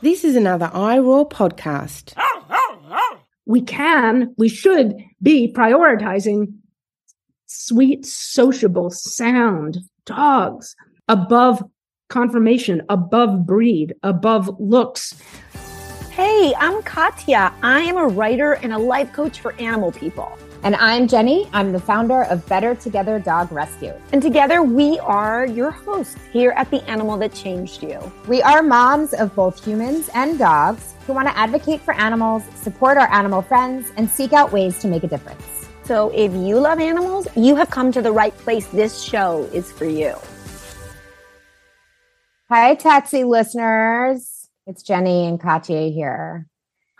This is another iRaw podcast. We can, we should be prioritizing sweet, sociable, sound dogs above conformation, above breed, above looks. Hey, I'm Katya. I am a writer and a life coach for animal people. And I'm Jenny. I'm the founder of Better Together Dog Rescue. And together we are your hosts here at The Animal That Changed You. We are moms of both humans and dogs who want to advocate for animals, support our animal friends, and seek out ways to make a difference. So if you love animals, you have come to the right place. This show is for you. Hi, Tatsy listeners. It's Jenny and Katya here.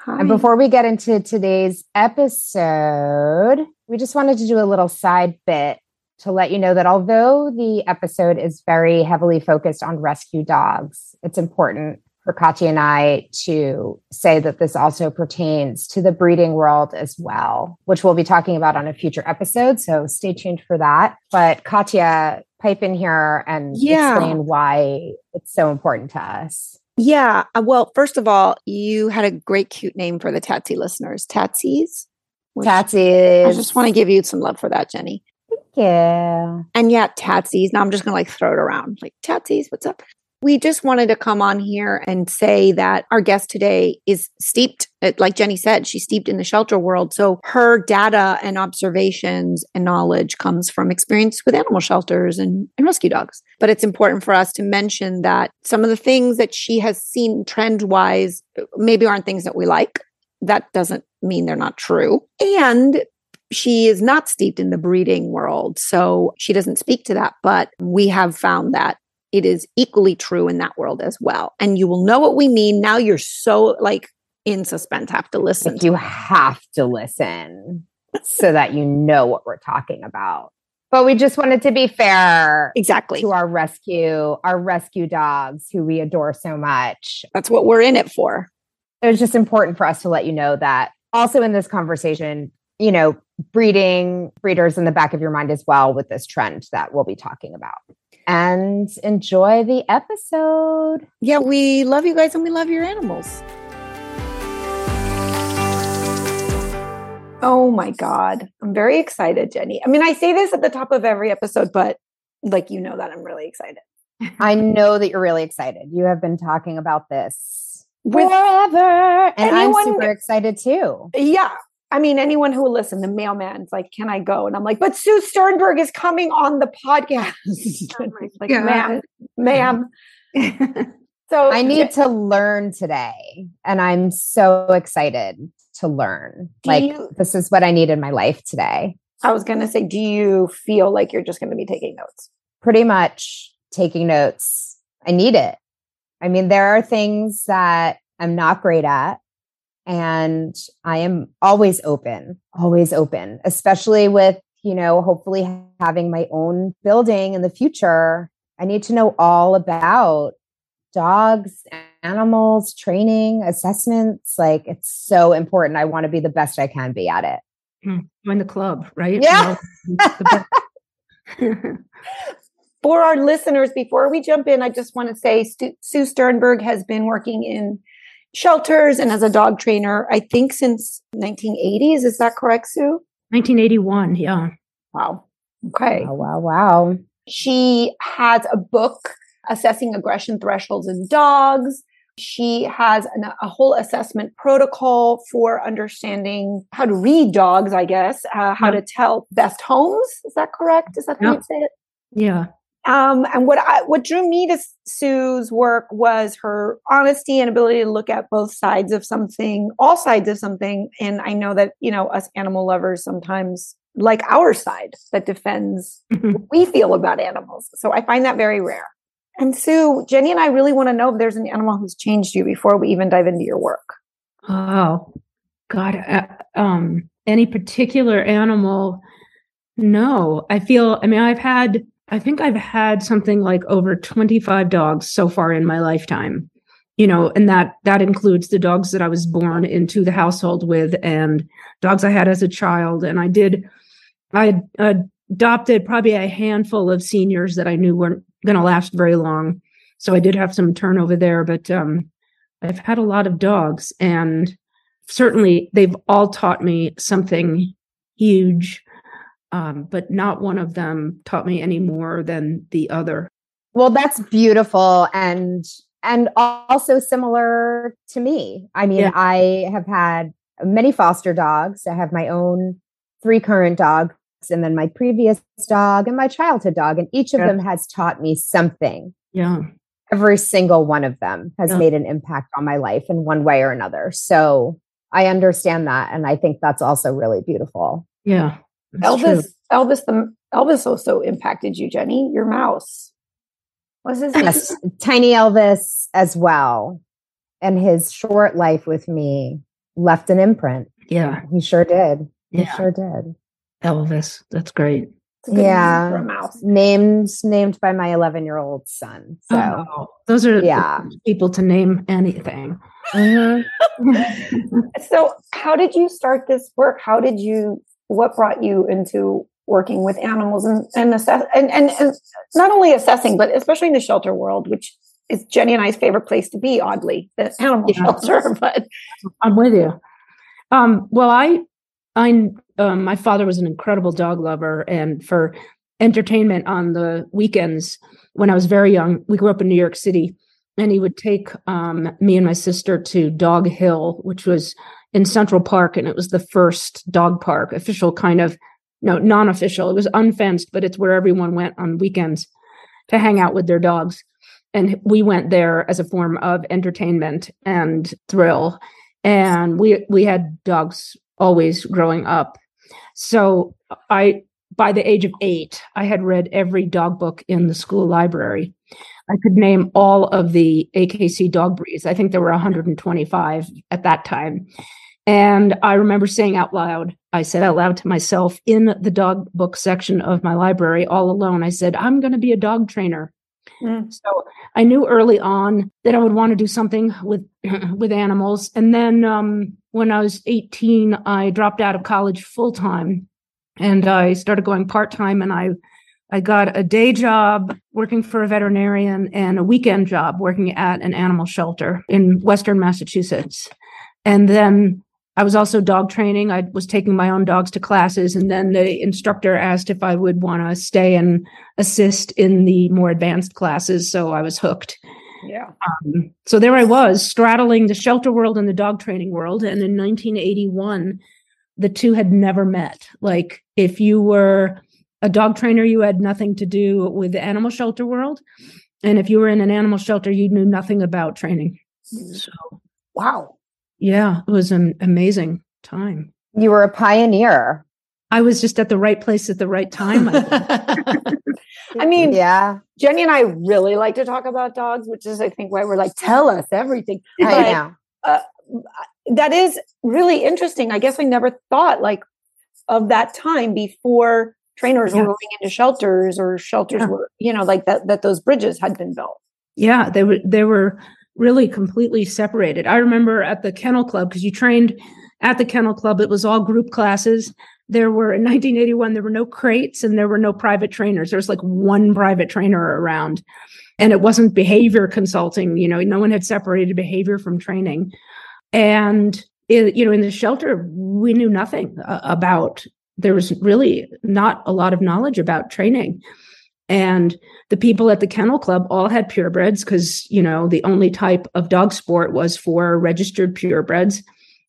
Hi. And before we get into today's episode, we just wanted to do a little side bit to let you know that although the episode is very heavily focused on rescue dogs, it's important for Katya and I to say that this also pertains to the breeding world as well, which we'll be talking about on a future episode. So stay tuned for that. But Katya, pipe in here and Yeah. explain why it's so important to us. Yeah. uh, Well, first of all, you had a great, cute name for the Tatsy listeners, Tatsies. Tatsies. I just want to give you some love for that, Jenny. Yeah. And yeah, Tatsies. Now I'm just going to like throw it around like Tatsies, what's up? We just wanted to come on here and say that our guest today is steeped, uh, like Jenny said, she's steeped in the shelter world. So her data and observations and knowledge comes from experience with animal shelters and, and rescue dogs. But it's important for us to mention that some of the things that she has seen trend wise maybe aren't things that we like. That doesn't mean they're not true. And she is not steeped in the breeding world, so she doesn't speak to that. But we have found that it is equally true in that world as well. And you will know what we mean. Now you're so like in suspense, have to listen. Like you have to listen so that you know what we're talking about. But we just wanted to be fair exactly. to our rescue, our rescue dogs who we adore so much. That's what we're in it for. It was just important for us to let you know that also in this conversation, you know, breeding breeders in the back of your mind as well with this trend that we'll be talking about. And enjoy the episode. Yeah, we love you guys and we love your animals. Oh my God. I'm very excited, Jenny. I mean, I say this at the top of every episode, but like you know that I'm really excited. I know that you're really excited. You have been talking about this forever. And anyone- I'm super excited too. yeah. I mean, anyone who will listen, the mailman's like, Can I go? And I'm like, But Sue Sternberg is coming on the podcast. like, God. ma'am, ma'am. So I need to learn today. And I'm so excited to learn. Like, you- this is what I need in my life today. I was going to say, do you feel like you're just going to be taking notes? Pretty much taking notes. I need it. I mean, there are things that I'm not great at. And I am always open, always open, especially with, you know, hopefully having my own building in the future. I need to know all about dogs, animals, training, assessments. Like it's so important. I want to be the best I can be at it. Hmm, Join the club, right? Yeah. You know, the best. For our listeners, before we jump in, I just want to say Stu- Sue Sternberg has been working in shelters and as a dog trainer, I think since 1980s. Is that correct, Sue? 1981. Yeah. Wow. Okay. Oh, wow, wow. She has a book assessing aggression thresholds in dogs. She has an, a whole assessment protocol for understanding how to read dogs, I guess, uh, how Yeah. to tell best homes. Is that correct? Is that how Yeah. you say it? Yeah. Um, and what I, what drew me to Sue's work was her honesty and ability to look at both sides of something, all sides of something. And I know that you know us animal lovers sometimes like our side that defends what we feel about animals. So I find that very rare. And Sue, Jenny and I really want to know if there's an animal who's changed you before we even dive into your work. Oh, God. Uh, um, any particular animal? No, I feel, I mean, I've had, I think I've had something like over 25 dogs so far in my lifetime. You know, and that that includes the dogs that I was born into the household with and dogs I had as a child. And I did, I adopted probably a handful of seniors that I knew weren't going to last very long. So I did have some turnover there, but um, I've had a lot of dogs, and certainly they've all taught me something huge, um, but not one of them taught me any more than the other. Well, that's beautiful and and also similar to me. I mean, Yeah. I have had many foster dogs. I have my own three current dogs and then my previous dog and my childhood dog and each of Yeah. them has taught me something. Yeah. Every single one of them has Yeah. made an impact on my life in one way or another. So, I understand that and I think that's also really beautiful. Yeah. That's true. Elvis, Elvis, the Elvis also impacted you, Jenny. Your mouse. What's his name? Yes, Tiny Elvis as well. And his short life with me left an imprint. Yeah. He sure did. He Yeah. sure did. Elvis. That's great. It's a good name Yeah. for a mouse. Named named by my 11 year old son. So Oh, those are yeah. people to name anything. Mhm. So, how did you start this work? How did you? What brought you into working with animals and and assess and, and and not only assessing, but especially in the shelter world, which is Jenny and I's favorite place to be. Oddly, the animal Yeah. shelter. But I'm with you. Um, well, I, I, um, my father was an incredible dog lover, and for entertainment on the weekends when I was very young, we grew up in New York City, and he would take um, me and my sister to Dog Hill, which was in Central Park, and it was the first dog park, official kind of, no, non-official. It was unfenced, but it's where everyone went on weekends to hang out with their dogs. And we went there as a form of entertainment and thrill and we we had dogs always growing up so i by the age of 8 i had read every dog book in the school library. I could name all of the akc dog breeds. I think there were 125 at that time. And i remember saying out loud i said out loud to myself in the dog book section of my library all alone i said i'm going to be a dog trainer. Mm. so I knew early on that I would want to do something with with animals. And then um, when I was 18, I dropped out of college full time, and I started going part time. And I I got a day job working for a veterinarian and a weekend job working at an animal shelter in Western Massachusetts. And then I was also dog training. I was taking my own dogs to classes, and then the instructor asked if I would want to stay and assist in the more advanced classes. So I was hooked. yeah, Um, so there I was, straddling the shelter world and the dog training world. And in 1981, the two had never met. Like if you were a dog trainer, you had nothing to do with the animal shelter world. And if you were in an animal shelter, you knew nothing about training. So wow. yeah, it was an amazing time. You were a pioneer. I was just at the right place at the right time. I. I mean, Yeah. Jenny and I really like to talk about dogs, which is, I think, why we're like, tell us everything. I But- know. That is really interesting. I guess I never thought like of that time before trainers Yeah. were going into shelters or shelters Yeah. were, you know, like that that those bridges had been built. Yeah, they were they were really completely separated. I remember at the kennel club because you trained at the kennel club. It was all group classes. There were in 1981 there were no crates and there were no private trainers. There was like one private trainer around, and it wasn't behavior consulting. You know, no one had separated behavior from training, and it, you know, in the shelter we knew nothing uh, about. There was really not a lot of knowledge about training. And the people at the kennel club all had purebreds because you know the only type of dog sport was for registered purebreds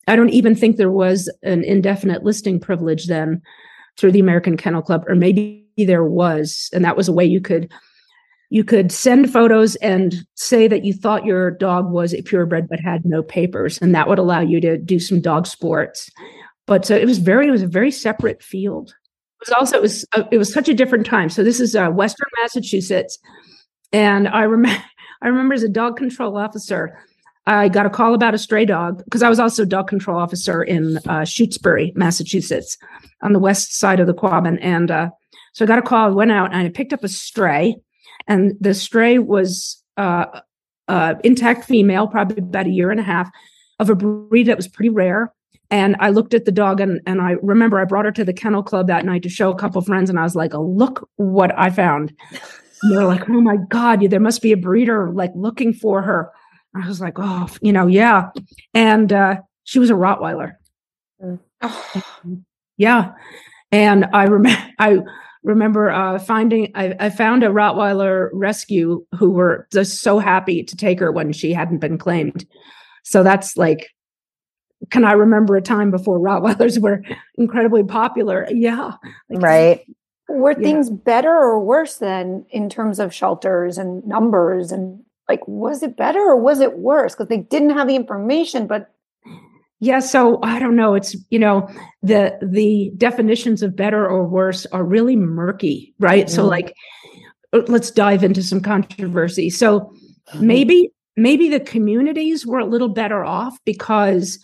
i don't even think there was an indefinite listing privilege then through the american kennel club or maybe there was and that was a way you could you could send photos and say that you thought your dog was a purebred but had no papers and that would allow you to do some dog sports but so it was very it was a very separate field it was also it was it was such a different time. So this is uh, Western Massachusetts, and I remember I remember as a dog control officer, I got a call about a stray dog because I was also a dog control officer in uh, Shutesbury, Massachusetts, on the west side of the Quabbin, and uh, so I got a call. Went out and I picked up a stray, and the stray was uh, uh, intact female, probably about a year and a half, of a breed that was pretty rare. And I looked at the dog and, and I remember I brought her to the kennel club that night to show a couple friends and I was like, oh, look what I found. And they're like, oh my God, there must be a breeder like looking for her. I was like, oh, you know, yeah. And uh, she was a Rottweiler. yeah. And I remember, I remember uh, finding, I, I found a Rottweiler rescue who were just so happy to take her when she hadn't been claimed. So that's like, can I remember a time before Rottweilers were incredibly popular? Yeah. Like, right. Were yeah. things better or worse than in terms of shelters and numbers and like was it better or was it worse because they didn't have the information but yeah so i don't know it's you know the the definitions of better or worse are really murky right mm-hmm. so like uh, let's dive into some controversy so mm-hmm. maybe maybe the communities were a little better off because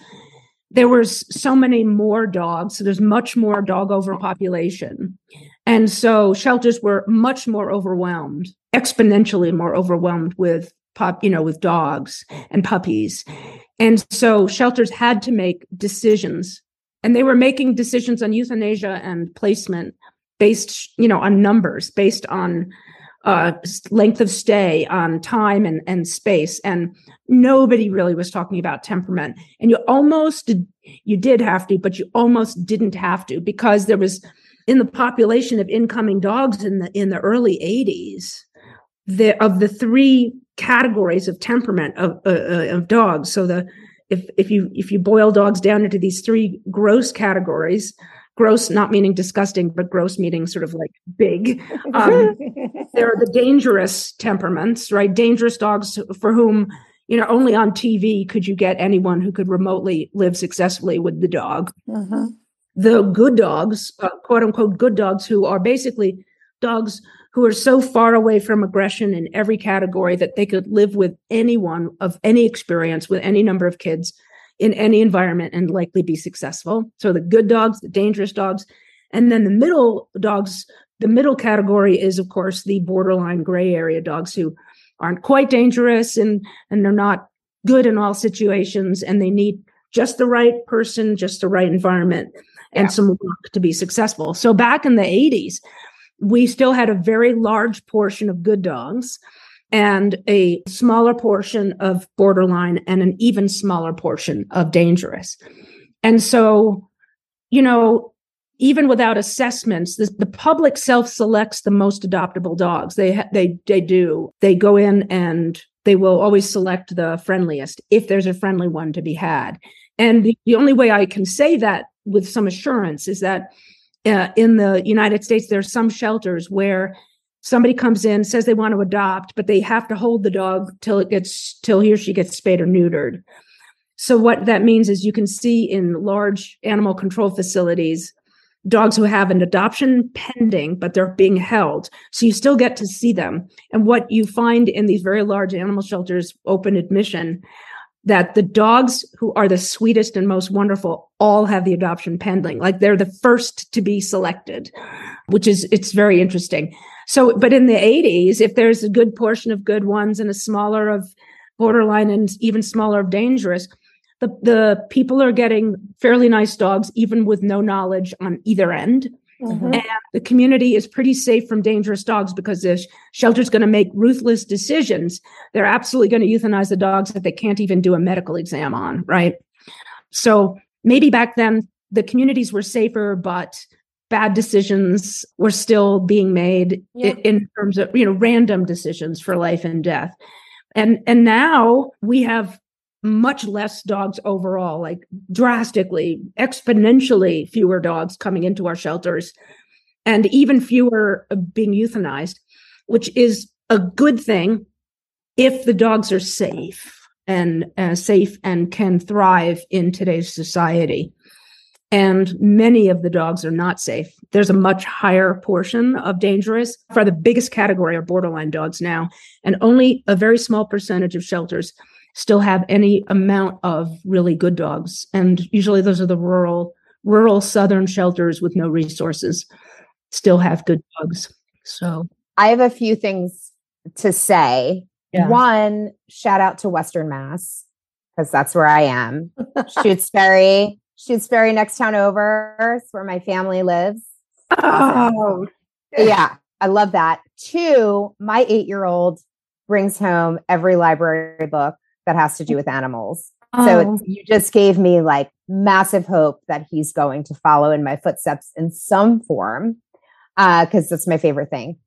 there was so many more dogs so there's much more dog overpopulation and so shelters were much more overwhelmed exponentially more overwhelmed with pop, you know, with dogs and puppies. And so shelters had to make decisions and they were making decisions on euthanasia and placement based, you know, on numbers, based on uh, length of stay, on time and, and space. And nobody really was talking about temperament. And you almost you did have to, but you almost didn't have to because there was in the population of incoming dogs in the in the early 80s the of the three categories of temperament of uh, uh, of dogs. So the if if you if you boil dogs down into these three gross categories, gross not meaning disgusting, but gross meaning sort of like big. Um, there are the dangerous temperaments, right? Dangerous dogs for whom you know only on TV could you get anyone who could remotely live successfully with the dog. Mm-hmm. The good dogs, uh, quote unquote, good dogs, who are basically dogs who are so far away from aggression in every category that they could live with anyone of any experience with any number of kids in any environment and likely be successful. So the good dogs, the dangerous dogs, and then the middle dogs, the middle category is of course the borderline gray area dogs who aren't quite dangerous and and they're not good in all situations and they need just the right person, just the right environment and yeah. some work to be successful. So back in the 80s, we still had a very large portion of good dogs and a smaller portion of borderline and an even smaller portion of dangerous. And so, you know, even without assessments, the, the public self selects the most adoptable dogs. They they they do. They go in and they will always select the friendliest if there's a friendly one to be had. And the, the only way I can say that with some assurance is that uh, in the United States, there are some shelters where somebody comes in, says they want to adopt, but they have to hold the dog till it gets till he or she gets spayed or neutered. So what that means is you can see in large animal control facilities dogs who have an adoption pending, but they're being held. So you still get to see them. And what you find in these very large animal shelters, open admission, that the dogs who are the sweetest and most wonderful all have the adoption pending. Like they're the first to be selected which is it's very interesting. So but in the 80s if there's a good portion of good ones and a smaller of borderline and even smaller of dangerous the the people are getting fairly nice dogs even with no knowledge on either end Mm-hmm. And the community is pretty safe from dangerous dogs because the shelter's going to make ruthless decisions. They're absolutely going to euthanize the dogs that they can't even do a medical exam on, right? So maybe back then the communities were safer, but bad decisions were still being made yeah. in terms of you know random decisions for life and death and and now we have much less dogs overall, like drastically, exponentially fewer dogs coming into our shelters, and even fewer uh, being euthanized, which is a good thing if the dogs are safe and uh, safe and can thrive in today's society. And many of the dogs are not safe. There's a much higher portion of dangerous. For the biggest category are borderline dogs now, and only a very small percentage of shelters still have any amount of really good dogs. And usually those are the rural, rural southern shelters with no resources still have good dogs. So I have a few things to say. Yeah. One, shout out to Western Mass, because that's where I am. Shutesbury, Shutesbury, next town over. Where my family lives. Oh, yeah. I love that. Two, my eight year old brings home every library book that has to do with animals. So Oh, it's, you just gave me like massive hope that he's going to follow in my footsteps in some form, uh, because that's my favorite thing.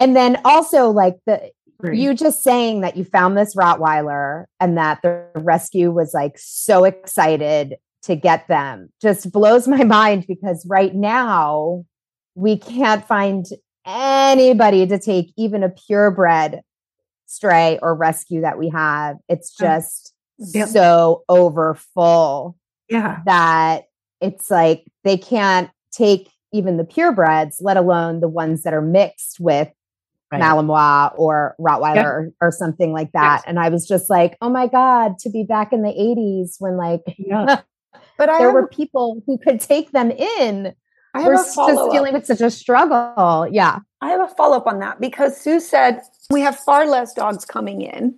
And then also like the great. you just saying that you found this Rottweiler and that the rescue was like so excited to get them just blows my mind because right now we can't find anybody to take even a purebred stray or rescue that we have. It's just Yep. so over full yeah. that it's like they can't take even the purebreds, let alone the ones that are mixed with Right. Malinois or Rottweiler or, or something like that. Yes. And I was just like, oh my God, to be back in the 80s when like Yeah. But there have, were people who could take them in. I We're just dealing with such a struggle. Yeah. I have a follow up on that because Sue said we have far less dogs coming in.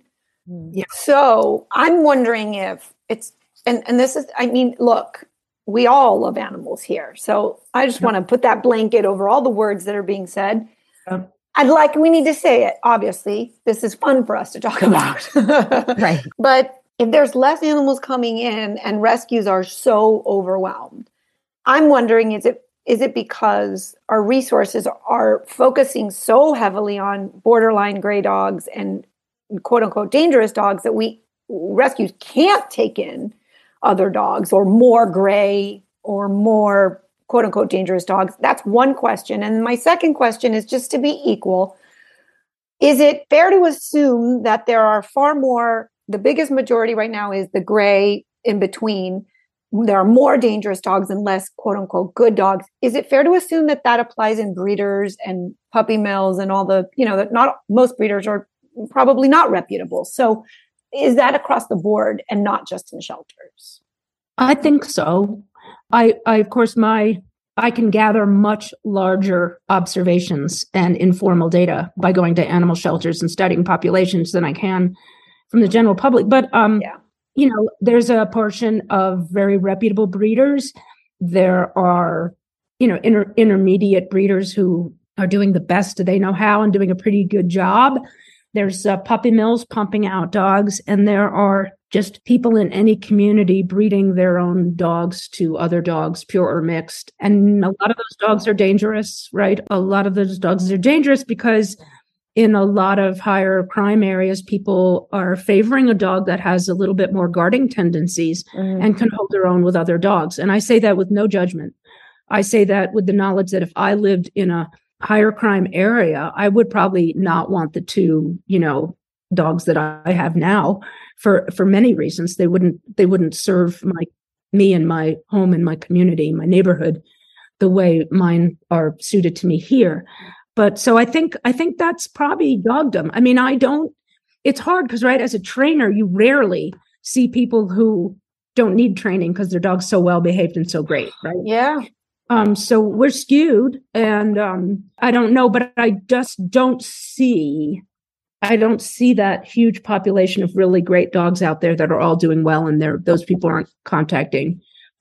Hmm. Yeah. So I'm wondering if it's and and this is I mean, look, we all love animals here. So I just want to put that blanket over all the words that are being said. I'd like we need to say it. Obviously, this is fun for us to talk about. Right. But if there's less animals coming in and rescues are so overwhelmed, I'm wondering is it is it because our resources are focusing so heavily on borderline gray dogs and quote unquote dangerous dogs that we rescues can't take in other dogs or more gray or more quote unquote dangerous dogs? That's one question. And my second question is just to be equal. Is it fair to assume that there are far more, the biggest majority right now is the gray in between? There are more dangerous dogs and less quote unquote good dogs. Is it fair to assume that that applies in breeders and puppy mills and all the, you know, that not most breeders are probably not reputable. So is that across the board and not just in shelters? I think so. I, I of course, my I can gather much larger observations and informal data by going to animal shelters and studying populations than I can from the general public. But um, Yeah. You know, there's a portion of very reputable breeders. There are, you know, inter- intermediate breeders who are doing the best they know how and doing a pretty good job. There's uh, puppy mills pumping out dogs, and there are just people in any community breeding their own dogs to other dogs, pure or mixed. And a lot of those dogs are dangerous, right? A lot of those dogs are dangerous because in a lot of higher crime areas, people are favoring a dog that has a little bit more guarding tendencies Mhm. and can hold their own with other dogs. And I say that with no judgment. I say that with the knowledge that if I lived in a higher crime area, I would probably not want the two, you know, dogs that I have now for for many reasons. They wouldn't they wouldn't serve my me and my home and my community, my neighborhood, the way mine are suited to me here. But so I think I think that's probably dogdom. I mean, I don't. It's hard because right as a trainer, you rarely see people who don't need training because their dog's so well behaved and so great, right? Yeah. Um, so we're skewed, and um, I don't know, but I just don't see. I don't see that huge population of really great dogs out there that are all doing well, and they're those people aren't contacting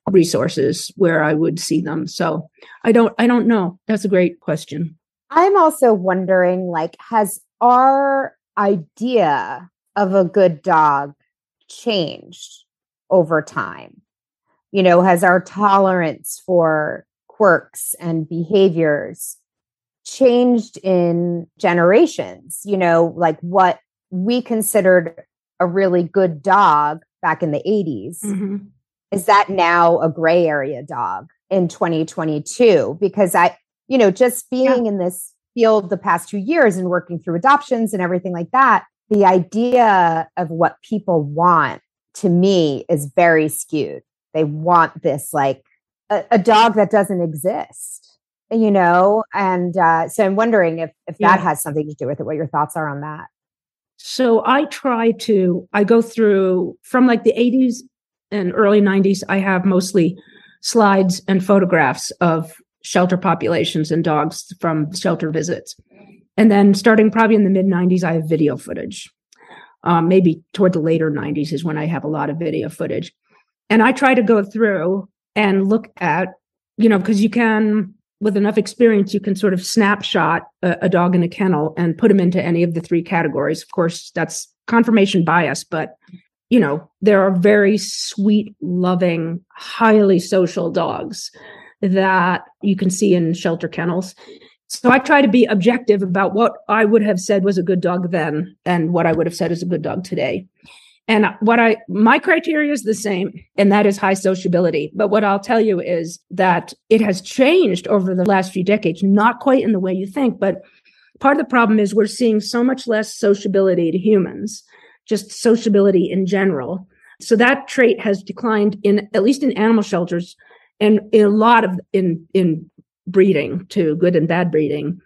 resources where I would see them. So I don't. I don't know. That's a great question. I'm also wondering like, has our idea of a good dog changed over time? You know, has our tolerance for quirks and behaviors changed in generations? You know, like what we considered a really good dog back in the 80s Mhm. is that now a gray area dog in 2022 because i you know just being in this field the past two years and working through adoptions and everything like that the idea of what people want to me is very skewed. They want this like a, a dog that doesn't exist you know? And uh, so i'm wondering if if Yeah. that has something to do with it what your thoughts are on that. So I try to, I go through from like the 80s and early 90s, I have mostly slides and photographs of shelter populations and dogs from shelter visits. And then starting probably in the mid 90s, I have video footage. Um, maybe toward the later 90s is when I have a lot of video footage. And I try to go through and look at, you know, because you can with enough experience, you can sort of snapshot a, a, dog in a kennel and put them into any of the three categories. Of course, that's confirmation bias, but you know, there are very sweet, loving, highly social dogs that you can see in shelter kennels. So I try to be objective about what I would have said was a good dog then and what I would have said is a good dog today. And what I, my criteria is the same, and that is high sociability. But what I'll tell you is that it has changed over the last few decades, not quite in the way you think, but part of the problem is we're seeing so much less sociability to humans, just sociability in general. So that trait has declined in, at least in animal shelters and in a lot of, in, in breeding to good and bad breeding,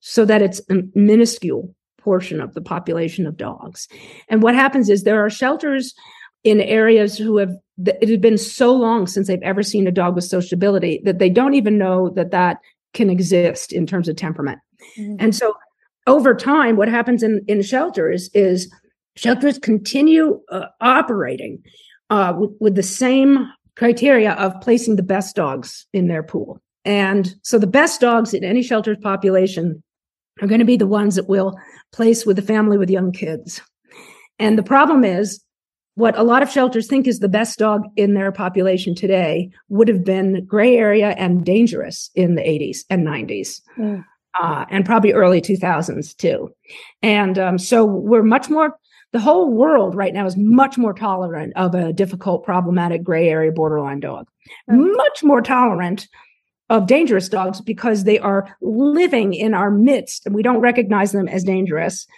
so that it's a minuscule portion of the population of dogs. And what happens is there are shelters in areas who have it had been so long since they've ever seen a dog with sociability that they don't even know that that can exist in terms of temperament. Mm-hmm. And so over time what happens in in shelters is shelters continue uh, operating uh, with, with the same criteria of placing the best dogs in their pool. And so the best dogs in any shelter's population are going to be the ones that will place with a family with young kids. And the problem is, what a lot of shelters think is the best dog in their population today would have been gray area and dangerous in the 80s and 90s. Mm. Uh, and probably early 2000s too. And um, so we're much more, the whole world right now is much more tolerant of a difficult, problematic gray area borderline dog, mm. much more tolerant of dangerous dogs because they are living in our midst. And we don't recognize them as dangerous.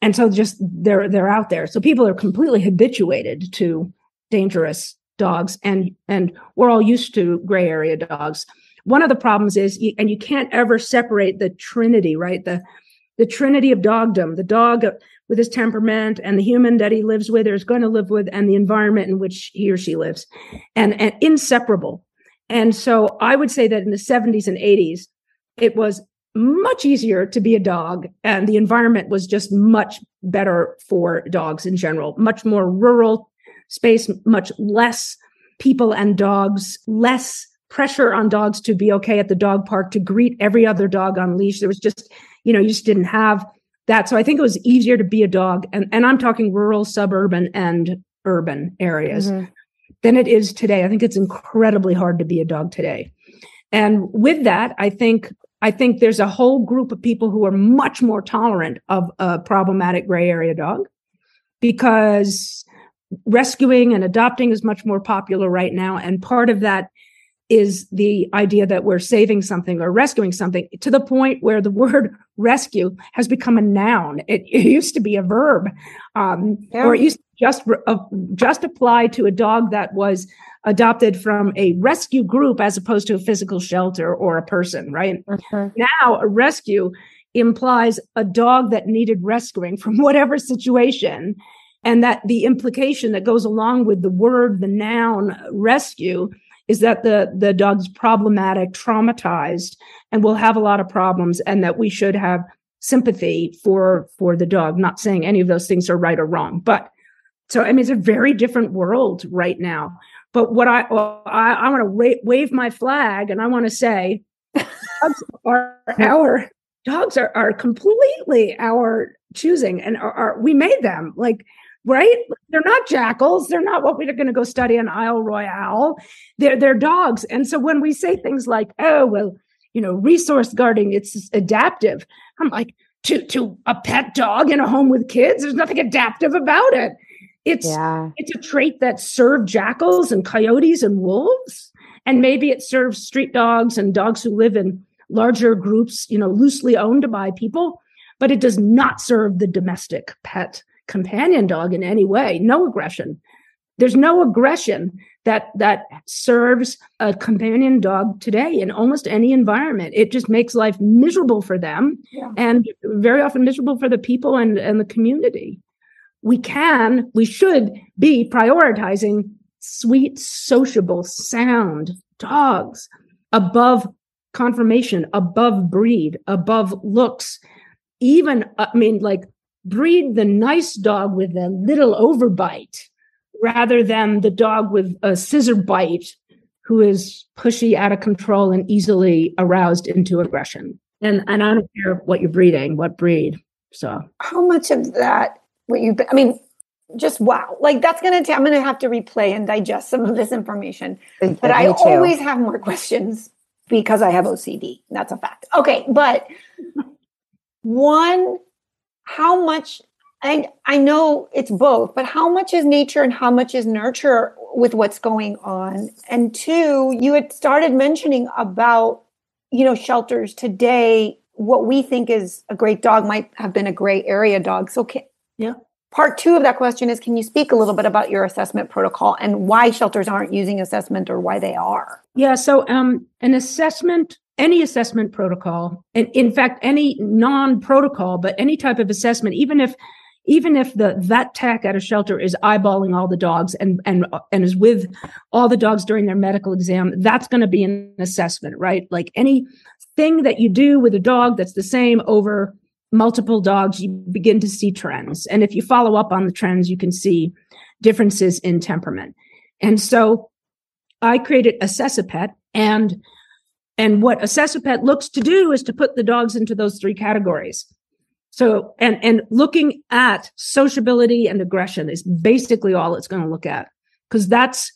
And so just they're they're out there. So people are completely habituated to dangerous dogs and and we're all used to gray area dogs. One of the problems is and you can't ever separate the trinity right? The the trinity of dogdom the dog with his temperament and the human that he lives with or is going to live with and the environment in which he or she lives. And, and inseparable. And so I would say that in the 70s and 80s, it was much easier to be a dog, and the environment was just much better for dogs in general, much more rural space, much less people and dogs, less pressure on dogs to be okay at the dog park, to greet every other dog on leash. There was just, you know, you just didn't have that. So I think it was easier to be a dog. And, and I'm talking rural, suburban, and urban areas. Mm-hmm than it is today. I think it's incredibly hard to be a dog today. And with that, I think I think there's a whole group of people who are much more tolerant of a problematic gray area dog because rescuing and adopting is much more popular right now. And part of that is the idea that we're saving something or rescuing something to the point where the word rescue has become a noun. It, it used to be a verb, um, yeah. or it used to just uh, just apply to a dog that was adopted from a rescue group as opposed to a physical shelter or a person. Right mm-hmm. now, a rescue implies a dog that needed rescuing from whatever situation. And that the implication that goes along with the word, the noun rescue is that the the dog's problematic, traumatized, and will have a lot of problems, and that we should have sympathy for for the dog. Not saying any of those things are right or wrong, but so I mean it's a very different world right now. But what I oh, I, I want to wa- wave my flag, and I want to say, dogs are our dogs are are completely our choosing, and are, are we made them like right? They're not jackals. They're not what we're going to go study on Isle Royale. They're they're dogs. And so when we say things like, "Oh, well, you know, resource guarding, it's adaptive," I'm like, to to a pet dog in a home with kids, there's nothing adaptive about it. It's yeah. it's a trait that served jackals and coyotes and wolves, and maybe it serves street dogs and dogs who live in larger groups, you know, loosely owned by people. But it does not serve the domestic pet companion dog in any way. No aggression. There's no aggression that that serves a companion dog today in almost any environment. It just makes life miserable for them yeah. and very often miserable for the people and, and the community. We can, we should be prioritizing sweet, sociable, sound dogs above conformation, above breed, above looks, even, I mean, like breed the nice dog with a little overbite rather than the dog with a scissor bite who is pushy, out of control, and easily aroused into aggression. And and I don't care what you're breeding, what breed. So how much of that what you I mean, just wow. Like that's gonna i I'm gonna have to replay and digest some of this information. But I always have more questions because I have OCD. That's a fact. Okay, but one, how much I I know it's both, but how much is nature and how much is nurture with what's going on? And two, you had started mentioning about you know shelters today. What we think is a great dog might have been a gray area dog. So can, yeah. Part two of that question is Can you speak a little bit about your assessment protocol and why shelters aren't using assessment or why they are? Yeah. So, um, an assessment, any assessment protocol, and in fact, any non protocol, but any type of assessment, even if even if the vet tech at a shelter is eyeballing all the dogs and and and is with all the dogs during their medical exam that's going to be an assessment right like any thing that you do with a dog that's the same over multiple dogs, you begin to see trends. And if you follow up on the trends, you can see differences in temperament. And so I created Assess-A-Pet and and what Assess-A-Pet looks to do is to put the dogs into those three categories. So and and looking at sociability and aggression is basically all it's going to look at. Because that's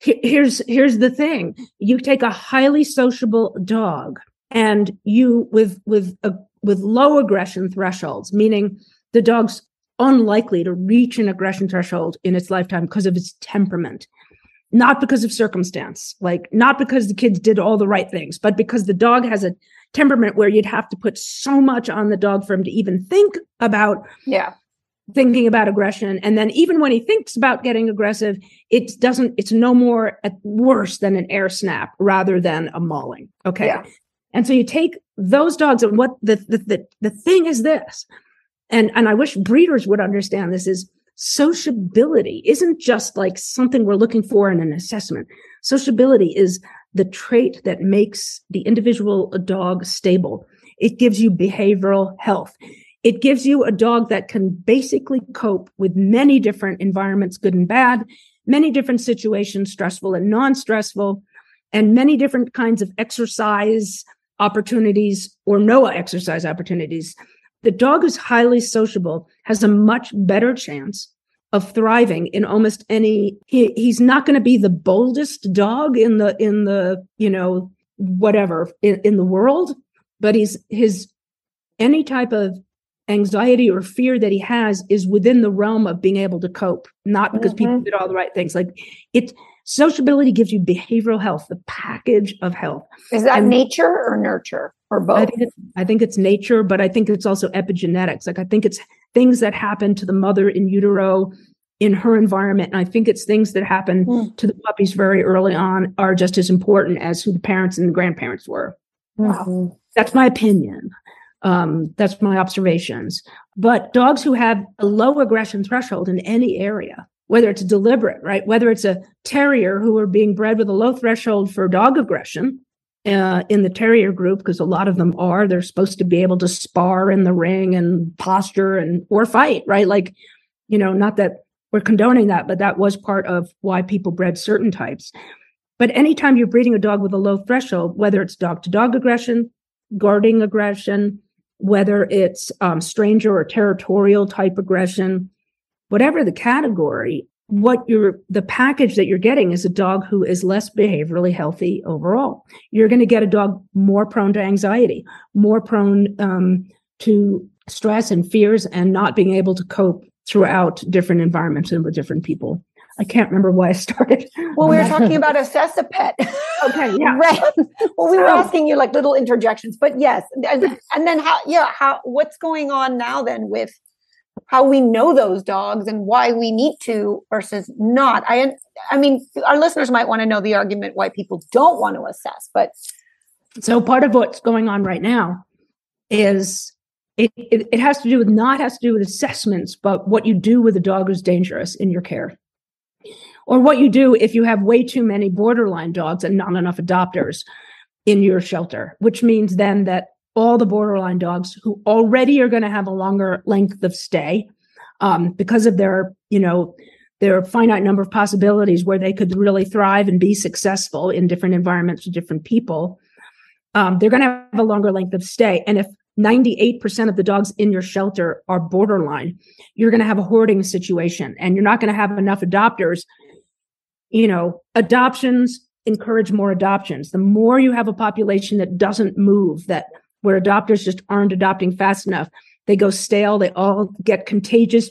here's here's the thing. You take a highly sociable dog and you with with a with low aggression thresholds, meaning the dog's unlikely to reach an aggression threshold in its lifetime because of its temperament, not because of circumstance, like not because the kids did all the right things, but because the dog has a temperament where you'd have to put so much on the dog for him to even think about yeah. thinking about aggression. And then even when he thinks about getting aggressive it doesn't it's no more at worse than an air snap rather than a mauling. Okay. Yeah. And so you take those dogs and what the, the, the, the thing is this, and, and I wish breeders would understand this is sociability isn't just like something we're looking for in an assessment. Sociability is the trait that makes the individual dog stable. It gives you behavioral health. It gives you a dog that can basically cope with many different environments, good and bad, many different situations, stressful and non-stressful, and many different kinds of exercise opportunities or no exercise opportunities, the dog who's highly sociable has a much better chance of thriving in almost any he, he's not going to be the boldest dog in the in the you know whatever in, in the world but he's his any type of anxiety or fear that he has is within the realm of being able to cope not because mm-hmm. people did all the right things like it Sociability gives you behavioral health, the package of health. Is that and nature or nurture or both? I think, it's, I think it's nature, but I think it's also epigenetics. Like I think it's things that happen to the mother in utero in her environment. And I think it's things that happen mm. to the puppies very early on are just as important as who the parents and the grandparents were. Wow. That's my opinion. Um, that's my observations. But dogs who have a low aggression threshold in any area whether it's deliberate, right? Whether it's a terrier who are being bred with a low threshold for dog aggression uh, in the terrier group, because a lot of them are, they're supposed to be able to spar in the ring and posture and or fight, right? Like, you know, not that we're condoning that, but that was part of why people bred certain types. But anytime you're breeding a dog with a low threshold, whether it's dog to dog aggression, guarding aggression, whether it's um, stranger or territorial type aggression, whatever the category, what you're the package that you're getting is a dog who is less behaviorally healthy overall. You're going to get a dog more prone to anxiety, more prone um, to stress and fears, and not being able to cope throughout different environments and with different people. I can't remember why I started. Well, we were talking about Assess-A-Pet. Okay, yeah. right. Well, we were asking you like little interjections, but yes. And, and then how, yeah, how, what's going on now then with how we know those dogs and why we need to versus not. I I mean, our listeners might want to know the argument why people don't want to assess, but so part of what's going on right now is it, it, it has to do with not has to do with assessments, but what you do with a dog who's dangerous in your care. Or what you do if you have way too many borderline dogs and not enough adopters in your shelter, which means then that all the borderline dogs who already are going to have a longer length of stay um, because of their, you know, a finite number of possibilities where they could really thrive and be successful in different environments with different people. Um, they're going to have a longer length of stay. And if 98% of the dogs in your shelter are borderline, you're going to have a hoarding situation and you're not going to have enough adopters. You know, adoptions encourage more adoptions. The more you have a population that doesn't move, that where adopters just aren't adopting fast enough, they go stale, they all get contagious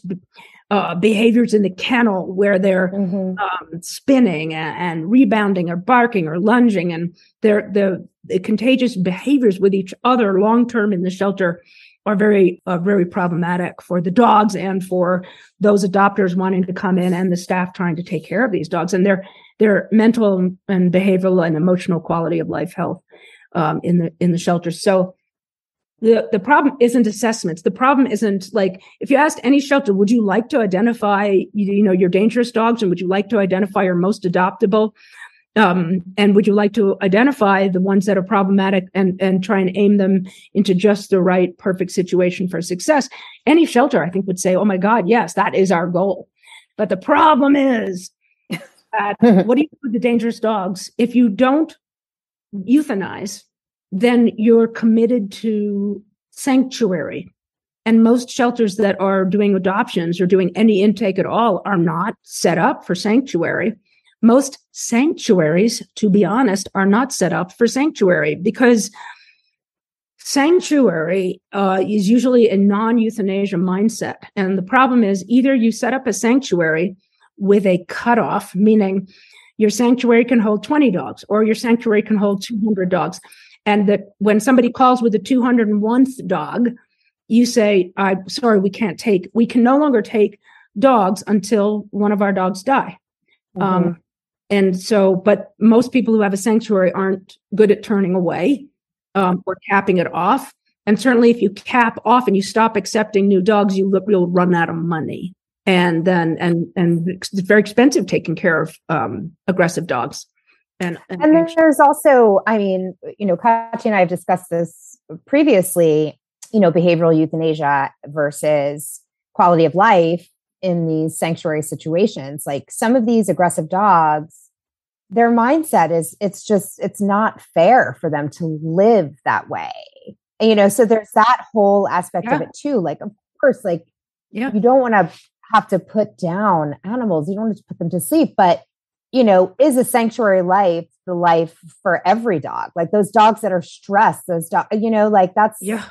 uh, behaviors in the kennel where they're mm-hmm. um, spinning and, and, rebounding or barking or lunging. And they're the, the contagious behaviors with each other long term in the shelter are very uh, very problematic for the dogs and for those adopters wanting to come in and the staff trying to take care of these dogs and their their mental and behavioral and emotional quality of life health um, in the in the shelters so the, the problem isn't assessments. The problem isn't like if you asked any shelter, would you like to identify, you, you know, your dangerous dogs and would you like to identify your most adoptable? Um, and would you like to identify the ones that are problematic and, and try and aim them into just the right perfect situation for success? Any shelter, I think, would say, oh my God, yes, that is our goal. But the problem is that what do you do with the dangerous dogs? If you don't euthanize, then you're committed to sanctuary. And most shelters that are doing adoptions or doing any intake at all are not set up for sanctuary. Most sanctuaries, to be honest, are not set up for sanctuary because sanctuary uh, is usually a non euthanasia mindset. And the problem is either you set up a sanctuary with a cutoff, meaning your sanctuary can hold 20 dogs or your sanctuary can hold 200 dogs and that when somebody calls with a 201th dog, you say, I'm sorry, we can't take, we can no longer take dogs until one of our dogs die. Mm-hmm. Um, and so, but most people who have a sanctuary aren't good at turning away um, or capping it off. And certainly, if you cap off and you stop accepting new dogs, you will run out of money. And then, and and it's very expensive taking care of um, aggressive dogs. And, and, and then there's also, I mean, you know, Katya and I have discussed this previously, you know, behavioral euthanasia versus quality of life in these sanctuary situations. Like some of these aggressive dogs, their mindset is it's just, it's not fair for them to live that way. And, you know, so there's that whole aspect yeah. of it too. Like, of course, like, yeah. you don't want to have to put down animals, you don't want to put them to sleep, but you know, is a sanctuary life the life for every dog? Like those dogs that are stressed, those dogs, you know, like that's, yeah,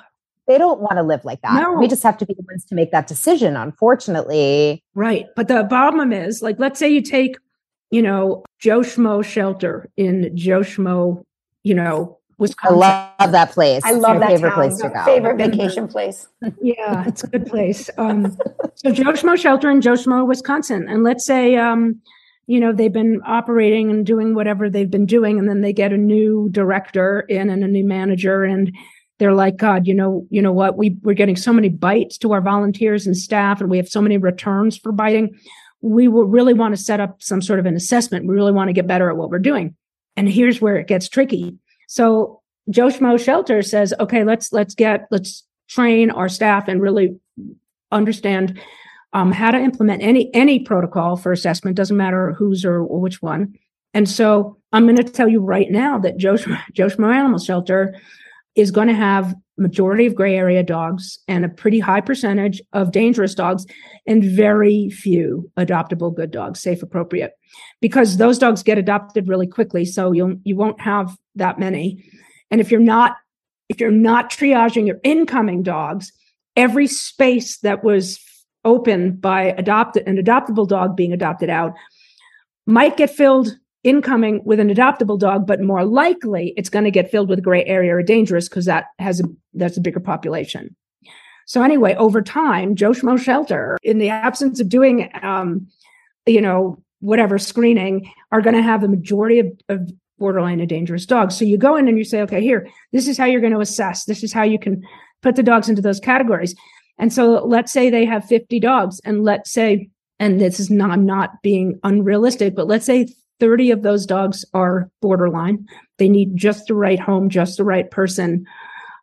they don't want to live like that. No. We just have to be the ones to make that decision, unfortunately. Right. But the problem is, like, let's say you take, you know, Joe Schmo shelter in Joe Schmo, you know, Wisconsin. I love that place. I love that favorite town. place to go. Favorite vacation place. yeah, it's a good place. Um, so Joe Schmo shelter in Joe Schmo, Wisconsin, and let's say um, you know they've been operating and doing whatever they've been doing and then they get a new director in and a new manager and they're like god you know you know what? We we're getting so many bites to our volunteers and staff and we have so many returns for biting. We will really want to set up some sort of an assessment. We really want to get better at what we're doing. And here's where it gets tricky. So joe schmo shelter says okay let's let's get let's train our staff and really understand um, how to implement any any protocol for assessment doesn't matter whose or, which one. And so i'm going to tell you right now that joe schmo animal shelter is going to have majority of gray area dogs and a pretty high percentage of dangerous dogs and very few adoptable good dogs safe appropriate because those dogs get adopted really quickly so you'll you won't have that many. And if you're not if you're not triaging your incoming dogs every space that was open by adopted an adoptable dog being adopted out might get filled incoming with an adoptable dog, but more likely it's going to get filled with gray area or dangerous because that has a that's a bigger population. So anyway, over time, Joe Schmo Shelter, in the absence of doing, um, you know, whatever screening, are going to have the majority of, of borderline and dangerous dogs. So you go in and you say, okay, here, this is how you're going to assess. This is how you can put the dogs into those categories. And so let's say they have 50 dogs and let's say, and this is not, I'm not being unrealistic, but let's say 30 of those dogs are borderline. They need just the right home, just the right person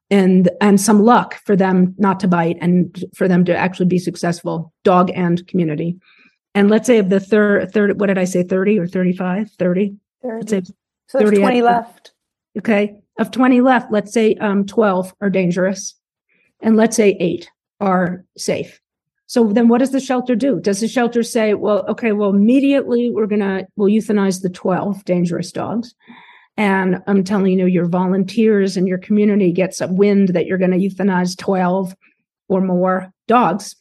and and some luck for them not to bite and for them to actually be successful dog and community And let's say of the third, third, what did I say, 30 or 35? 30? Let's say so there's 30 20 at- left. Okay. Of 20 left, let's say um, 12 are dangerous. And let's say eight are safe. So then what does the shelter do? Does the shelter say, well, okay, well, immediately we're going to, we'll euthanize the 12 dangerous dogs. And I'm telling you, your volunteers and your community gets a wind that you're going to euthanize 12 or more dogs.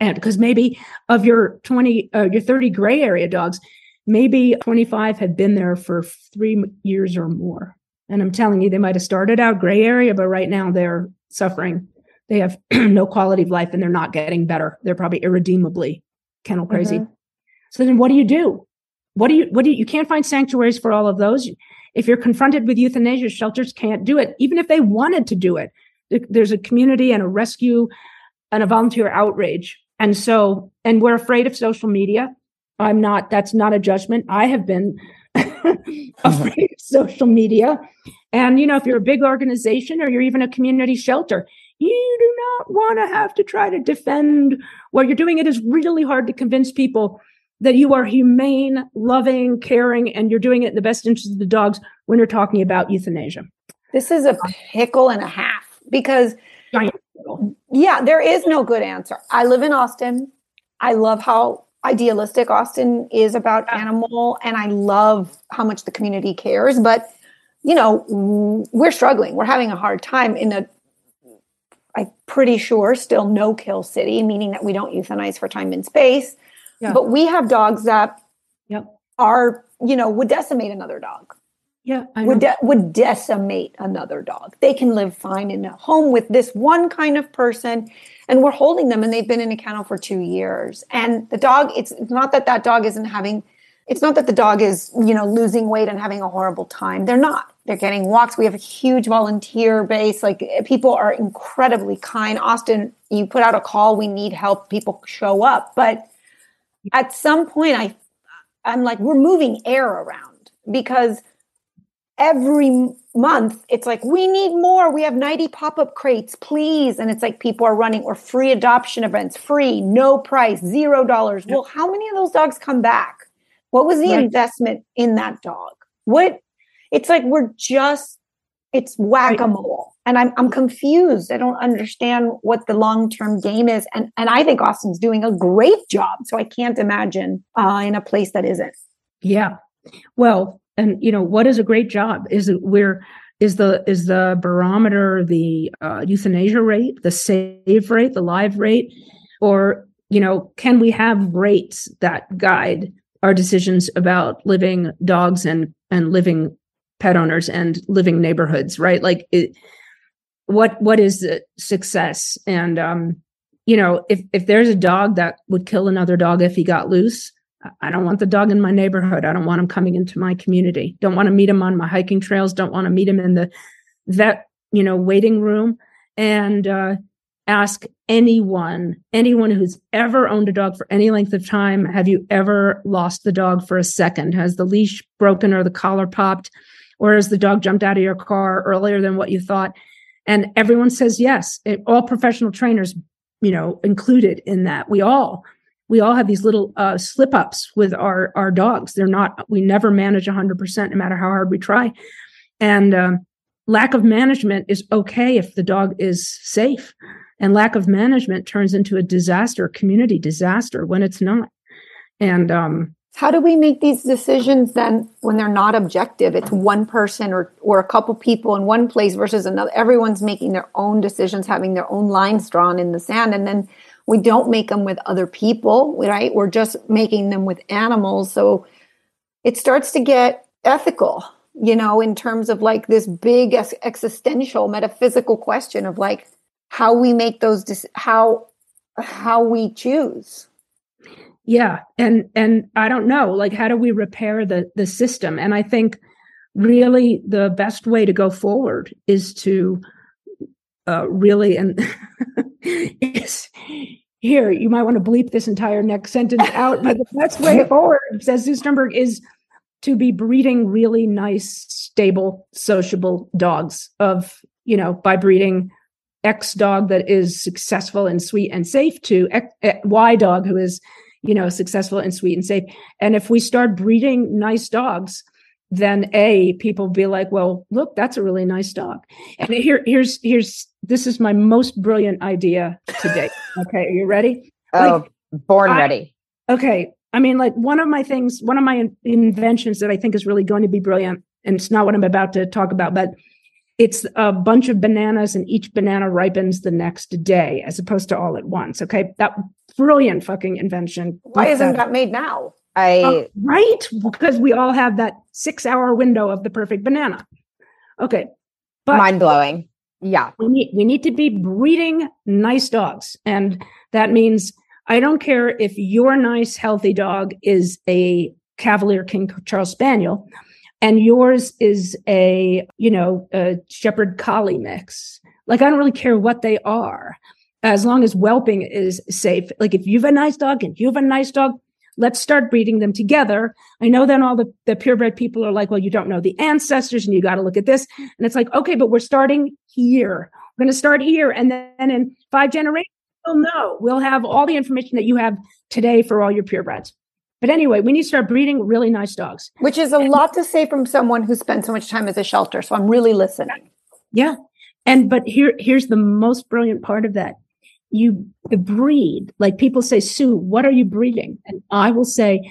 And because maybe of your 20, uh, your 30 gray area dogs, maybe 25 had been there for three years or more. And I'm telling you, they might have started out gray area, but right now they're suffering. They have no quality of life and they're not getting better. They're probably irredeemably kennel crazy. Mhm. So then what do you do? What do you, what do you, you can't find sanctuaries for all of those. If you're confronted with euthanasia, shelters can't do it. Even if they wanted to do it, there's a community and a rescue and a volunteer outrage. And so, and we're afraid of social media. I'm not, that's not a judgment. I have been afraid of social media. And, you know, if you're a big organization or you're even a community shelter, you do not want to have to try to defend what you're doing. It is really hard to convince people that you are humane, loving, caring, and you're doing it in the best interest of the dogs when you're talking about euthanasia. This is a pickle and a half because Giant yeah, there is no good answer. I live in Austin. I love how idealistic Austin is about animal and I love how much the community cares, but you know, we're struggling. We're having a hard time in a I'm pretty sure still no kill city, meaning that we don't euthanize for time and space. Yeah. But we have dogs that Yep. are, you know, would decimate another dog Yeah, I would de- would decimate another dog. They can live fine in a home with this one kind of person, and we're holding them, and they've been in a kennel for two years. And the dog, it's it's not that that dog isn't having, it's not that the dog is you know losing weight and having a horrible time. They're not. They're getting walks. We have a huge volunteer base. Like eh, people are incredibly kind. Austin, you put out a call. We need help. People show up, but at some point, I I'm like, we're moving air around because every month it's like we need more we have 90 pop-up crates please and it's like people are running or free adoption events free no price zero dollars well how many of those dogs come back what was the Right. investment in that dog what it's like we're just it's whack-a-mole. And I'm, I'm confused. I don't understand what the long-term game is. And and i think austin's doing a great job. So i can't imagine uh, in a place that isn't. Yeah. Well, and you know what is a great job? Is it where is the is the barometer the uh, euthanasia rate, the save rate, the live rate, or you know can we have rates that guide our decisions about living dogs and and living pet owners and living neighborhoods, right? Like it, what what is success and um you know if if there's a dog that would kill another dog if he got loose I- I don't want the dog in my neighborhood. I don't want him coming into my community. Don't want to meet him on my hiking trails. Don't want to meet him in the vet, you know, waiting room. And uh, ask anyone, anyone who's ever owned a dog for any length of time, have you ever lost the dog for a second? Has the leash broken or the collar popped? Or has the dog jumped out of your car earlier than what you thought? And everyone says yes. It, all professional trainers, you know, included in that. We all we all have these little uh, slip ups with our our dogs. They're not. We never manage 100%, no matter how hard we try. And um, lack of management is okay if the dog is safe, and lack of management turns into a disaster, community disaster when it's not. And um, How do we make these decisions then when they're not objective? It's one person or or a couple people in one place versus another. Everyone's making their own decisions, having their own lines drawn in the sand, and then we don't make them with other people, right? We're just making them with animals. So it starts to get ethical, you know, in terms of like this big existential metaphysical question of like how we make those how how we choose. Yeah and and i don't know like how do we repair the the system? And i think really the best way to go forward is to uh really and is here you might want to bleep this entire next sentence out but the best way forward says Sue Sternberg is to be breeding really nice stable sociable dogs of you know by breeding X dog that is successful and sweet and safe to X, Y dog who is you know, successful and sweet and safe. And if we start breeding nice dogs, then a people be like, well, look, that's a really nice dog. And here, here's here's this is my most brilliant idea today. okay, are you ready? Oh, like, born I, ready. Okay, I mean, like one of my things, one of my in- inventions that I think is really going to be brilliant, and it's not what I'm about to talk about, but it's a bunch of bananas and each banana ripens the next day as opposed to all at once. Okay. That brilliant fucking invention. Why isn't that, that made now? I uh, right because we all have that six hour window of the perfect banana. Okay. But mind blowing. Yeah. We need we need to be breeding nice dogs. And that means I don't care if your nice, healthy dog is a Cavalier King Charles Spaniel and yours is a, you know, a Shepherd Collie mix. Like, I don't really care what they are as long as whelping is safe. Like, if you have a nice dog and you have a nice dog, let's start breeding them together. I know then all the, the purebred people are like, well, you don't know the ancestors and you got to look at this. And it's like, okay, but we're starting here. We're going to start here. And then in five generations, we'll know. We'll have all the information that you have today for all your purebreds. But anyway, we need to start breeding really nice dogs. Which is a and, lot to say from someone who spent so much time as a shelter. So I'm really listening. Yeah. And but here here's the most brilliant part of that. You the breed, like people say, Sue, what are you breeding? And I will say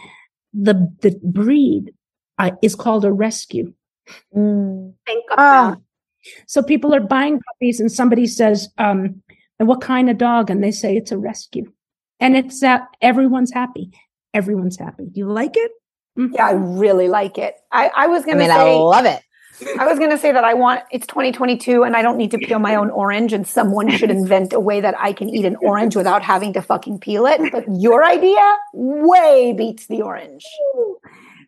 the the breed uh, is called a rescue. Mm. Think ah. about. So people are buying puppies, and somebody says, um, "And what kind of dog?" And they say it's a rescue, and it's that everyone's happy everyone's happy. Do you like it? Mm-hmm. Yeah, I really like it. I, I was going to I mean, say, I love it. I was going to say that I want it's 2022 and I don't need to peel my own orange and someone should invent a way that I can eat an orange without having to fucking peel it. But your idea way beats the orange.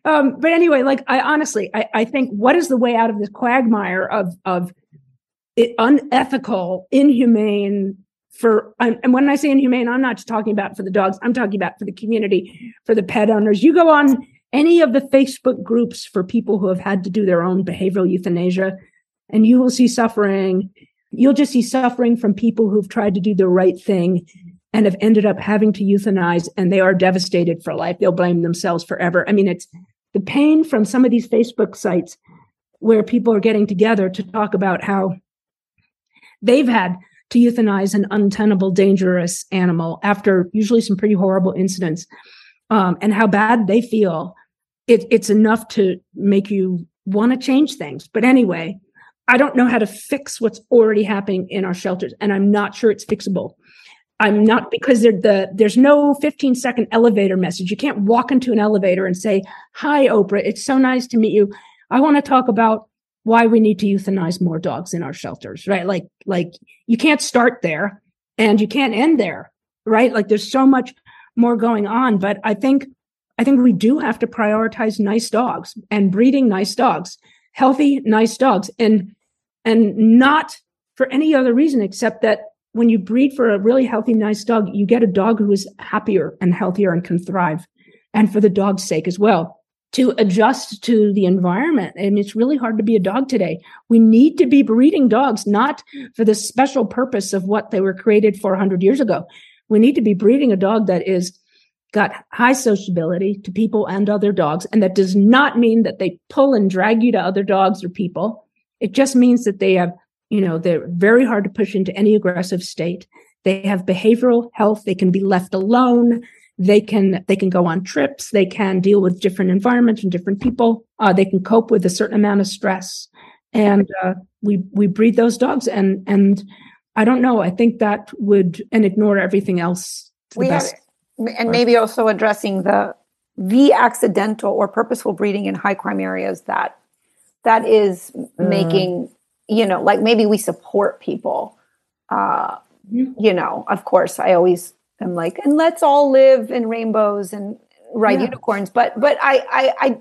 Um, but anyway, like I honestly, I, I think what is the way out of this quagmire of of it, unethical, inhumane for and when I say inhumane, I'm not just talking about for the dogs. I'm talking about for the community, for the pet owners. You go on any of the Facebook groups for people who have had to do their own behavioral euthanasia, and you will see suffering. You'll just see suffering from people who've tried to do the right thing and have ended up having to euthanize, and they are devastated for life. They'll blame themselves forever. I mean, it's the pain from some of these Facebook sites where people are getting together to talk about how they've had to euthanize an untenable, dangerous animal after usually some pretty horrible incidents, um, and how bad they feel. It, it's enough to make you want to change things. But anyway, I don't know how to fix what's already happening in our shelters, and I'm not sure it's fixable. I'm not because the there's no 15 second elevator message. You can't walk into an elevator and say, "Hi, Oprah. It's so nice to meet you. I want to talk about why we need to euthanize more dogs in our shelters, right? Like, like you can't start there and you can't end there, right? Like there's so much more going on, but I think, I think we do have to prioritize nice dogs and breeding nice dogs, healthy, nice dogs and, and not for any other reason except that when you breed for a really healthy, nice dog, you get a dog who is happier and healthier and can thrive and for the dog's sake as well to adjust to the environment. And it's really hard to be a dog today. We need to be breeding dogs, not for the special purpose of what they were created for 100 years ago. We need to be breeding a dog that is got high sociability to people and other dogs. And that does not mean that they pull and drag you to other dogs or people. It just means that they have, you know, they're very hard to push into any aggressive state. They have behavioral health. They can be left alone they can they can go on trips they can deal with different environments and different people uh, they can cope with a certain amount of stress and uh, we we breed those dogs and and i don't know i think that would and ignore everything else we have, and maybe also addressing the the accidental or purposeful breeding in high crime areas that that is mm. making you know like maybe we support people uh you know of course i always I'm like, and let's all live in rainbows and ride yeah. unicorns. But but I, I I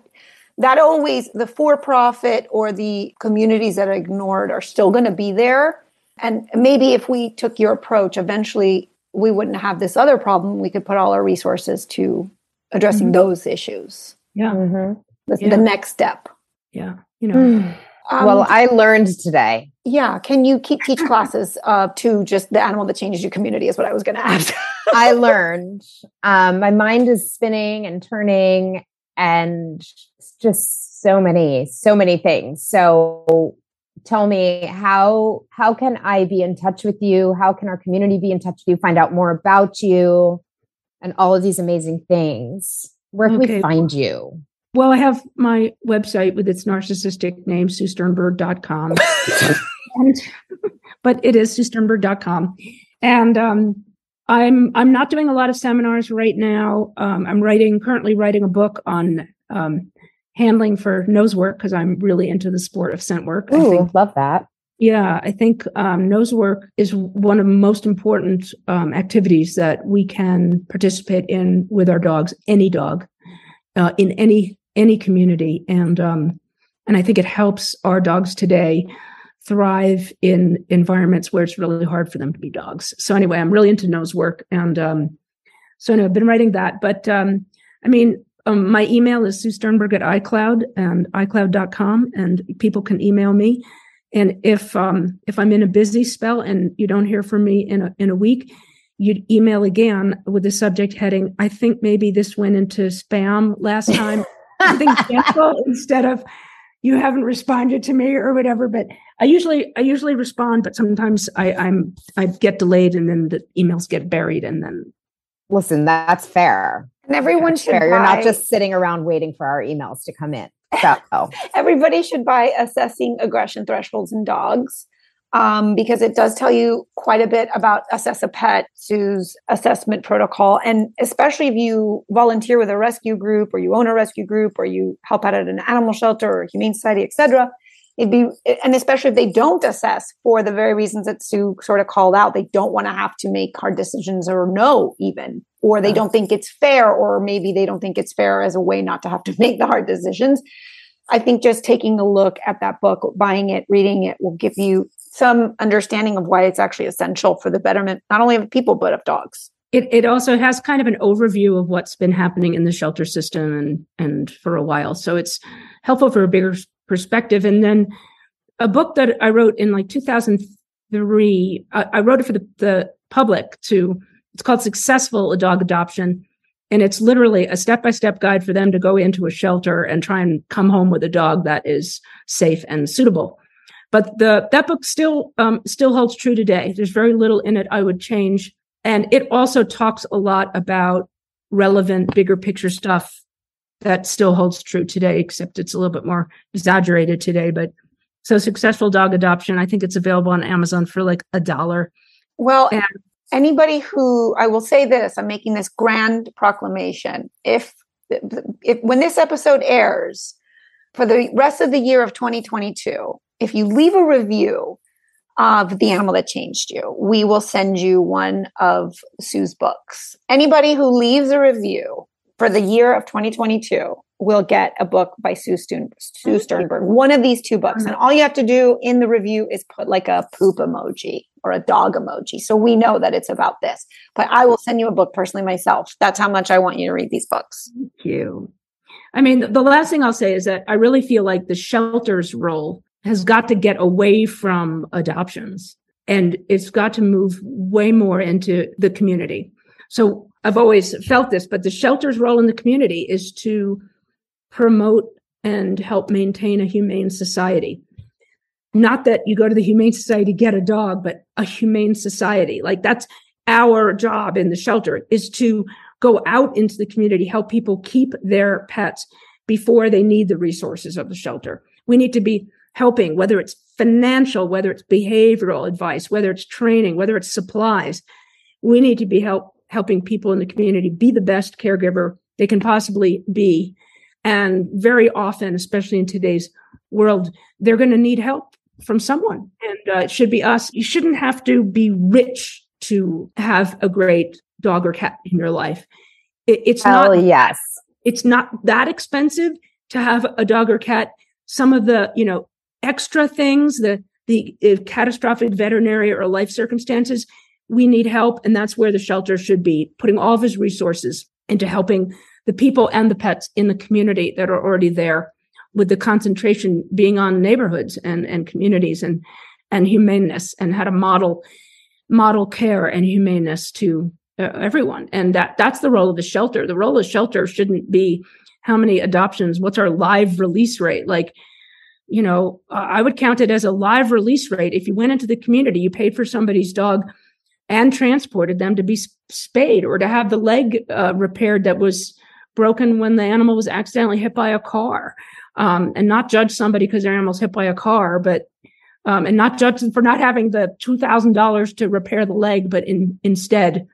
that always the for profit or the communities that are ignored are still going to be there. And maybe if we took your approach, eventually we wouldn't have this other problem. We could put all our resources to addressing mm-hmm. those issues. Yeah. Mm-hmm. That's yeah. the next step. Yeah. You know. Um, well, I learned today. Yeah. Can you keep teach classes uh, to just the animal that changes your community? Is what I was going to ask. I learned. Um, my mind is spinning and turning, and just so many, so many things. So tell me how how can I be in touch with you? How can our community be in touch with you? Find out more about you and all of these amazing things. Where can okay. we find you? Well, I have my website with its narcissistic name, SueSternberg.com. and, but it is SueSternberg.com. And um, I'm I'm not doing a lot of seminars right now. Um, I'm writing currently writing a book on um, handling for nose work because I'm really into the sport of scent work. Ooh, I think, love that. Yeah, I think um, nose work is one of the most important um, activities that we can participate in with our dogs, any dog, uh, in any any community, and um, and I think it helps our dogs today thrive in environments where it's really hard for them to be dogs. So anyway, I'm really into nose work, and um, so anyway, I've been writing that. But um, I mean, um, my email is Sue Sternberg at iCloud and iCloud.com, and people can email me. And if um, if I'm in a busy spell and you don't hear from me in a in a week, you'd email again with the subject heading. I think maybe this went into spam last time. I think cancel instead of you haven't responded to me or whatever. But I usually I usually respond, but sometimes I, I'm I get delayed and then the emails get buried and then. Listen, that's fair. And everyone should. Buy, You're not just sitting around waiting for our emails to come in. So everybody should buy assessing aggression thresholds in dogs. Um, because it does tell you quite a bit about assess a pet Sue's assessment protocol. And especially if you volunteer with a rescue group or you own a rescue group or you help out at an animal shelter or humane society, etc. It'd be, and especially if they don't assess for the very reasons that Sue sort of called out, they don't want to have to make hard decisions or no, even or they don't think it's fair, or maybe they don't think it's fair as a way not to have to make the hard decisions. I think just taking a look at that book, buying it, reading it will give you some understanding of why it's actually essential for the betterment, not only of people, but of dogs. It, it also has kind of an overview of what's been happening in the shelter system and, and for a while. So it's helpful for a bigger perspective. And then a book that I wrote in like 2003, I, I wrote it for the, the public to it's called Successful Dog Adoption. And it's literally a step by step guide for them to go into a shelter and try and come home with a dog that is safe and suitable. But the that book still um, still holds true today. There's very little in it I would change, and it also talks a lot about relevant, bigger picture stuff that still holds true today, except it's a little bit more exaggerated today. But so successful dog adoption, I think it's available on Amazon for like a dollar. Well, and anybody who I will say this, I'm making this grand proclamation. If if when this episode airs for the rest of the year of 2022, if you leave a review of the animal that changed you, we will send you one of Sue's books. Anybody who leaves a review for the year of 2022 will get a book by Sue, Stern, Sue oh, Sternberg, one of these two books. And uh-huh. all you have to do in the review is put like a poop emoji or a dog emoji. So we know that it's about this. But I will send you a book personally myself. That's how much I want you to read these books. Thank you. I mean, the last thing I'll say is that I really feel like the shelter's role has got to get away from adoptions and it's got to move way more into the community. So I've always felt this, but the shelter's role in the community is to promote and help maintain a humane society. Not that you go to the Humane Society get a dog, but a humane society. Like that's our job in the shelter is to go out into the community, help people keep their pets before they need the resources of the shelter. We need to be helping, whether it's financial, whether it's behavioral advice, whether it's training, whether it's supplies. We need to be help helping people in the community be the best caregiver they can possibly be. And very often, especially in today's world, they're going to need help from someone. And uh, it should be us. You shouldn't have to be rich to have a great dog or cat in your life. It, it's Hell not. Yes. It's not that expensive to have a dog or cat. Some of the, you know, extra things, the the catastrophic veterinary or life circumstances, we need help. And that's where the shelter should be putting all of his resources into helping the people and the pets in the community that are already there with the concentration being on neighborhoods and, and communities and, and humaneness and how to model, model care and humaneness to uh, everyone. And that that's the role of the shelter. The role of shelter shouldn't be how many adoptions, what's our live release rate? Like, you know, I would count it as a live release rate. If you went into the community, you paid for somebody's dog and transported them to be spayed or to have the leg uh, repaired that was broken when the animal was accidentally hit by a car. Um, and not judge somebody because their animal's hit by a car but um, and not judge them for not having the $2000 to repair the leg but in, instead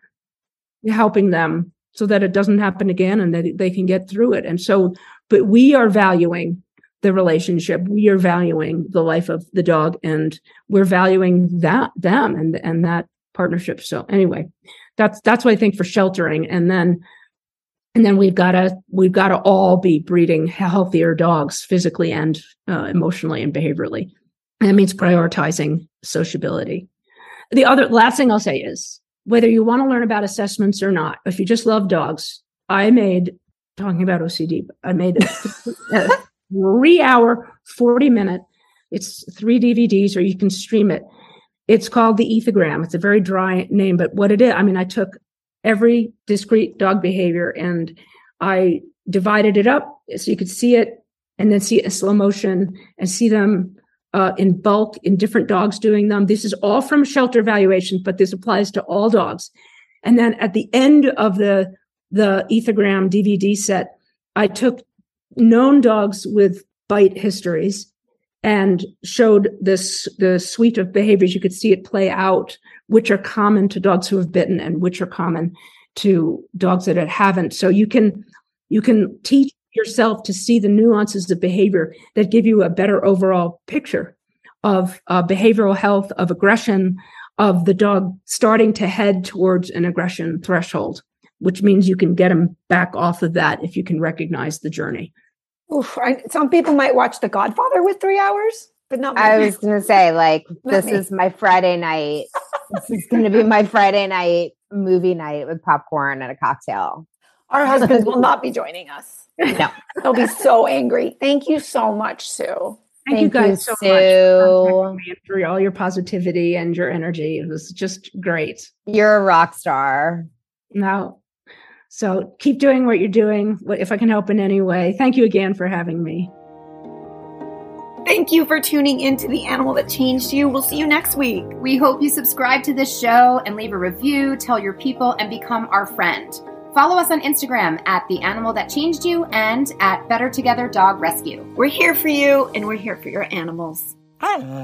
helping them so that it doesn't happen again and that they can get through it. And so but we are valuing the relationship. We are valuing the life of the dog and we're valuing that them and and that partnership. So anyway that's that's what i think for sheltering. And then and then we've got to we've got to all be breeding healthier dogs physically and uh, emotionally and behaviorally. And that means prioritizing sociability. The other last thing i'll say is whether you want to learn about assessments or not if you just love dogs i made talking about ocd i made a three hour 40 minute it's three dvds or you can stream it it's called the ethogram it's a very dry name but what it is i mean i took every discrete dog behavior. And I divided it up so you could see it and then see it in slow motion and see them uh, in bulk in different dogs doing them. This is all from shelter evaluations, but this applies to all dogs. And then at the end of the the ethogram DVD set, I took known dogs with bite histories and showed this the suite of behaviors. You could see it play out which are common to dogs who have bitten and which are common to dogs that haven't. So you can you can teach yourself to see the nuances of behavior that give you a better overall picture of uh, behavioral health, of aggression, of the dog starting to head towards an aggression threshold, which means you can get them back off of that if you can recognize the journey. Oof, I, some people might watch The Godfather with three hours, but not. Me. I was going to say, like, this me. is my Friday night this is going to be my Friday night movie night with popcorn and a cocktail. Our husbands will not be joining us. No. They'll be so angry. Thank you so much, Sue. Thank, Thank you guys you, so Sue. much for all your positivity and your energy. It was just great. You're a rock star. Now, so keep doing what you're doing. If I can help in any way, thank you again for having me. Thank you for tuning in to The Animal That Changed You. We'll see you next week. We hope you subscribe to this show and leave a review, tell your people, and become our friend. Follow us on Instagram at The Animal That Changed You and at Better Together Dog Rescue. We're here for you and we're here for your animals.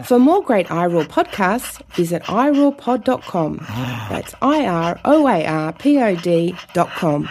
For more great iRoar podcasts, visit iroarpod.com. That's I R O A R P O D.com.